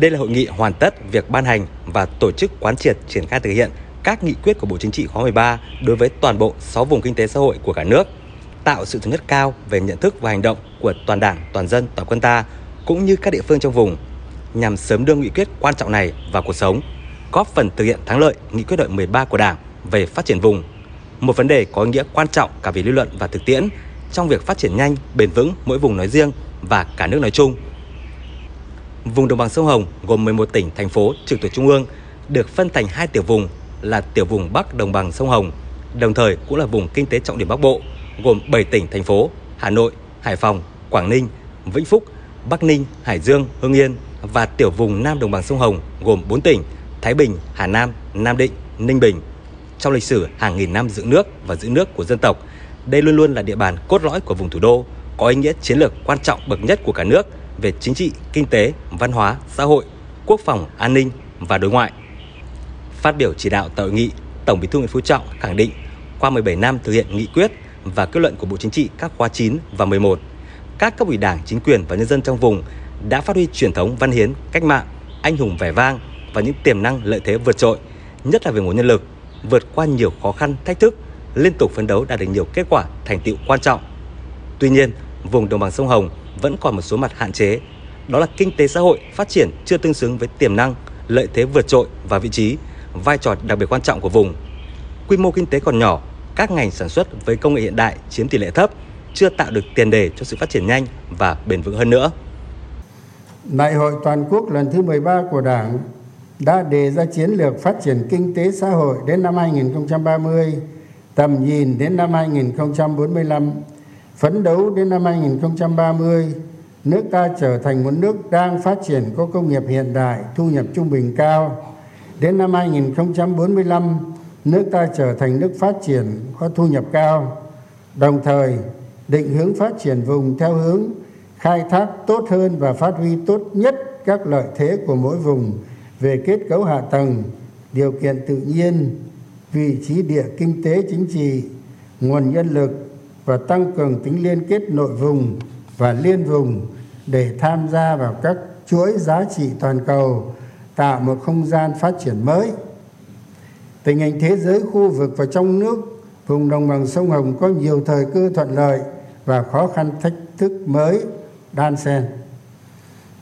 Đây là hội nghị hoàn tất việc ban hành và tổ chức quán triệt triển khai thực hiện các nghị quyết của Bộ Chính trị khóa 13 đối với toàn bộ 6 vùng kinh tế xã hội của cả nước, tạo sự thống nhất cao về nhận thức và hành động của toàn Đảng, toàn dân, toàn quân ta cũng như các địa phương trong vùng nhằm sớm đưa nghị quyết quan trọng này vào cuộc sống, góp phần thực hiện thắng lợi nghị quyết đại 13 của Đảng về phát triển vùng. Một vấn đề có ý nghĩa quan trọng cả về lý luận và thực tiễn trong việc phát triển nhanh, bền vững mỗi vùng nói riêng và cả nước nói chung. Vùng đồng bằng sông Hồng gồm 11 tỉnh, thành phố trực thuộc trung ương được phân thành hai tiểu vùng là tiểu vùng Bắc đồng bằng sông Hồng, đồng thời cũng là vùng kinh tế trọng điểm Bắc Bộ, gồm 7 tỉnh thành phố Hà Nội, Hải Phòng, Quảng Ninh, Vĩnh Phúc, Bắc Ninh, Hải Dương, Hưng Yên và tiểu vùng Nam đồng bằng sông Hồng gồm 4 tỉnh Thái Bình, Hà Nam, Nam Định, Ninh Bình. Trong lịch sử hàng nghìn năm giữ nước và giữ nước của dân tộc, đây luôn luôn là địa bàn cốt lõi của vùng thủ đô, có ý nghĩa chiến lược quan trọng bậc nhất của cả nước về chính trị, kinh tế, văn hóa, xã hội, quốc phòng, an ninh và đối ngoại. Phát biểu chỉ đạo tại hội nghị, Tổng Bí thư Nguyễn Phú Trọng khẳng định qua 17 năm thực hiện nghị quyết và kết luận của Bộ Chính trị các khóa 9 và 11, các cấp ủy Đảng, chính quyền và nhân dân trong vùng đã phát huy truyền thống văn hiến, cách mạng, anh hùng vẻ vang và những tiềm năng lợi thế vượt trội, nhất là về nguồn nhân lực, vượt qua nhiều khó khăn, thách thức, liên tục phấn đấu đạt được nhiều kết quả, thành tựu quan trọng. Tuy nhiên, vùng đồng bằng sông Hồng vẫn còn một số mặt hạn chế, đó là kinh tế xã hội phát triển chưa tương xứng với tiềm năng, lợi thế vượt trội và vị trí, vai trò đặc biệt quan trọng của vùng. Quy mô kinh tế còn nhỏ, các ngành sản xuất với công nghệ hiện đại chiếm tỷ lệ thấp, chưa tạo được tiền đề cho sự phát triển nhanh và bền vững hơn nữa. Đại hội toàn quốc lần thứ 13 của Đảng đã đề ra chiến lược phát triển kinh tế xã hội đến năm 2030, tầm nhìn đến năm 2045, phấn đấu đến năm 2030, nước ta trở thành một nước đang phát triển có công nghiệp hiện đại, thu nhập trung bình cao. Đến năm 2045, nước ta trở thành nước phát triển có thu nhập cao. Đồng thời, định hướng phát triển vùng theo hướng khai thác tốt hơn và phát huy tốt nhất các lợi thế của mỗi vùng về kết cấu hạ tầng điều kiện tự nhiên vị trí địa kinh tế chính trị nguồn nhân lực và tăng cường tính liên kết nội vùng và liên vùng để tham gia vào các chuỗi giá trị toàn cầu, tạo một không gian phát triển mới. Tình hình thế giới khu vực và trong nước, vùng đồng bằng sông hồng có nhiều thời cơ thuận lợi và khó khăn thách thức mới, đan xen.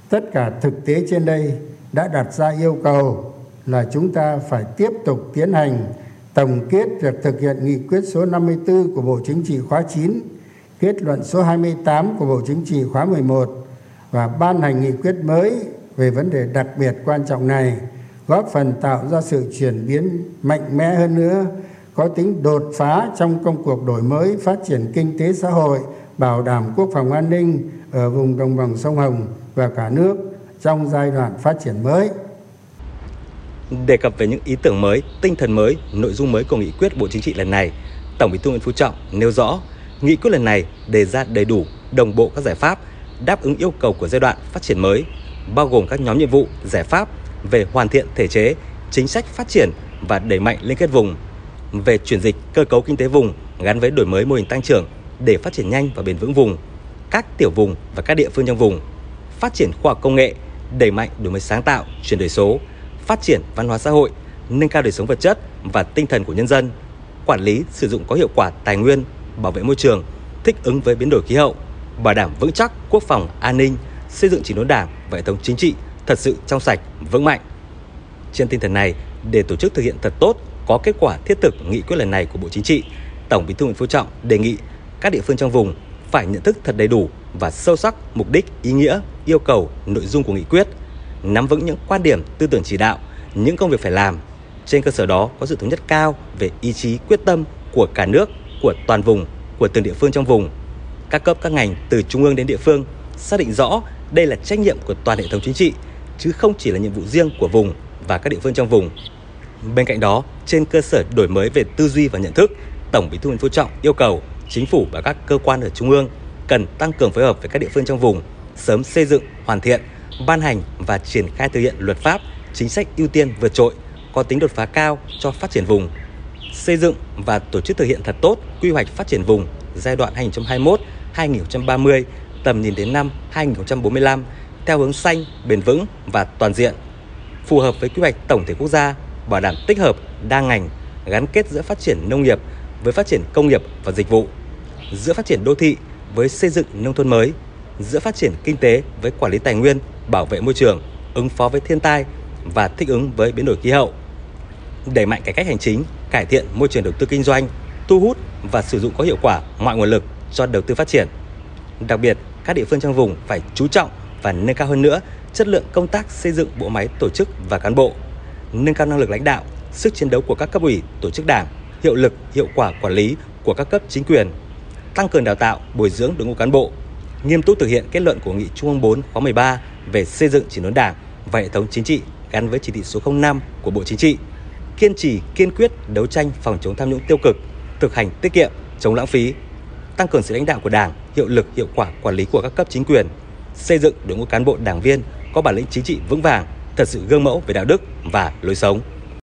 Tất cả thực tế trên đây đã đặt ra yêu cầu là chúng ta phải tiếp tục tiến hành tổng kết việc thực hiện nghị quyết số 54 của Bộ Chính trị khóa 9, kết luận số 28 của Bộ Chính trị khóa 11 và ban hành nghị quyết mới về vấn đề đặc biệt quan trọng này, góp phần tạo ra sự chuyển biến mạnh mẽ hơn nữa, có tính đột phá trong công cuộc đổi mới phát triển kinh tế xã hội, bảo đảm quốc phòng an ninh ở vùng đồng bằng sông Hồng và cả nước trong giai đoạn phát triển mới. Đề cập về những ý tưởng mới, tinh thần mới, nội dung mới của nghị quyết Bộ Chính trị lần này, Tổng Bí thư Nguyễn Phú Trọng nêu rõ, nghị quyết lần này đề ra đầy đủ, đồng bộ các giải pháp đáp ứng yêu cầu của giai đoạn phát triển mới, bao gồm các nhóm nhiệm vụ, giải pháp về hoàn thiện thể chế, chính sách phát triển và đẩy mạnh liên kết vùng, về chuyển dịch cơ cấu kinh tế vùng gắn với đổi mới mô hình tăng trưởng để phát triển nhanh và bền vững vùng, các tiểu vùng và các địa phương trong vùng, phát triển khoa học công nghệ, đẩy mạnh đổi mới sáng tạo, chuyển đổi số, phát triển văn hóa xã hội, nâng cao đời sống vật chất và tinh thần của nhân dân, quản lý sử dụng có hiệu quả tài nguyên, bảo vệ môi trường, thích ứng với biến đổi khí hậu, bảo đảm vững chắc quốc phòng an ninh, xây dựng chỉnh đốn đảng và hệ thống chính trị thật sự trong sạch, vững mạnh. Trên tinh thần này, để tổ chức thực hiện thật tốt, có kết quả thiết thực nghị quyết lần này của Bộ Chính trị, Tổng Bí thư Nguyễn Phú Trọng đề nghị các địa phương trong vùng phải nhận thức thật đầy đủ và sâu sắc mục đích, ý nghĩa, yêu cầu, nội dung của nghị quyết, nắm vững những quan điểm, tư tưởng chỉ đạo, những công việc phải làm. Trên cơ sở đó có sự thống nhất cao về ý chí quyết tâm của cả nước, của toàn vùng, của từng địa phương trong vùng. Các cấp các ngành từ trung ương đến địa phương xác định rõ đây là trách nhiệm của toàn hệ thống chính trị, chứ không chỉ là nhiệm vụ riêng của vùng và các địa phương trong vùng. Bên cạnh đó, trên cơ sở đổi mới về tư duy và nhận thức, Tổng Bí thư Nguyễn Phú Trọng yêu cầu chính phủ và các cơ quan ở trung ương cần tăng cường phối hợp với các địa phương trong vùng, sớm xây dựng, hoàn thiện, ban hành và triển khai thực hiện luật pháp, chính sách ưu tiên vượt trội, có tính đột phá cao cho phát triển vùng. Xây dựng và tổ chức thực hiện thật tốt quy hoạch phát triển vùng giai đoạn 2021-2030, tầm nhìn đến năm 2045 theo hướng xanh, bền vững và toàn diện, phù hợp với quy hoạch tổng thể quốc gia, bảo đảm tích hợp đa ngành, gắn kết giữa phát triển nông nghiệp với phát triển công nghiệp và dịch vụ, giữa phát triển đô thị với xây dựng nông thôn mới, giữa phát triển kinh tế với quản lý tài nguyên, bảo vệ môi trường, ứng phó với thiên tai và thích ứng với biến đổi khí hậu. Đẩy mạnh cải cách hành chính, cải thiện môi trường đầu tư kinh doanh, thu hút và sử dụng có hiệu quả mọi nguồn lực cho đầu tư phát triển. Đặc biệt, các địa phương trong vùng phải chú trọng và nâng cao hơn nữa chất lượng công tác xây dựng bộ máy tổ chức và cán bộ, nâng cao năng lực lãnh đạo, sức chiến đấu của các cấp ủy, tổ chức đảng, hiệu lực, hiệu quả quản lý của các cấp chính quyền, tăng cường đào tạo, bồi dưỡng đội ngũ cán bộ, nghiêm túc thực hiện kết luận của Nghị Trung ương 4 khóa 13 về xây dựng chỉnh đốn Đảng và hệ thống chính trị gắn với chỉ thị số 05 của Bộ Chính trị, kiên trì kiên quyết đấu tranh phòng chống tham nhũng tiêu cực, thực hành tiết kiệm, chống lãng phí, tăng cường sự lãnh đạo của Đảng, hiệu lực hiệu quả quản lý của các cấp chính quyền, xây dựng đội ngũ cán bộ đảng viên có bản lĩnh chính trị vững vàng, thật sự gương mẫu về đạo đức và lối sống.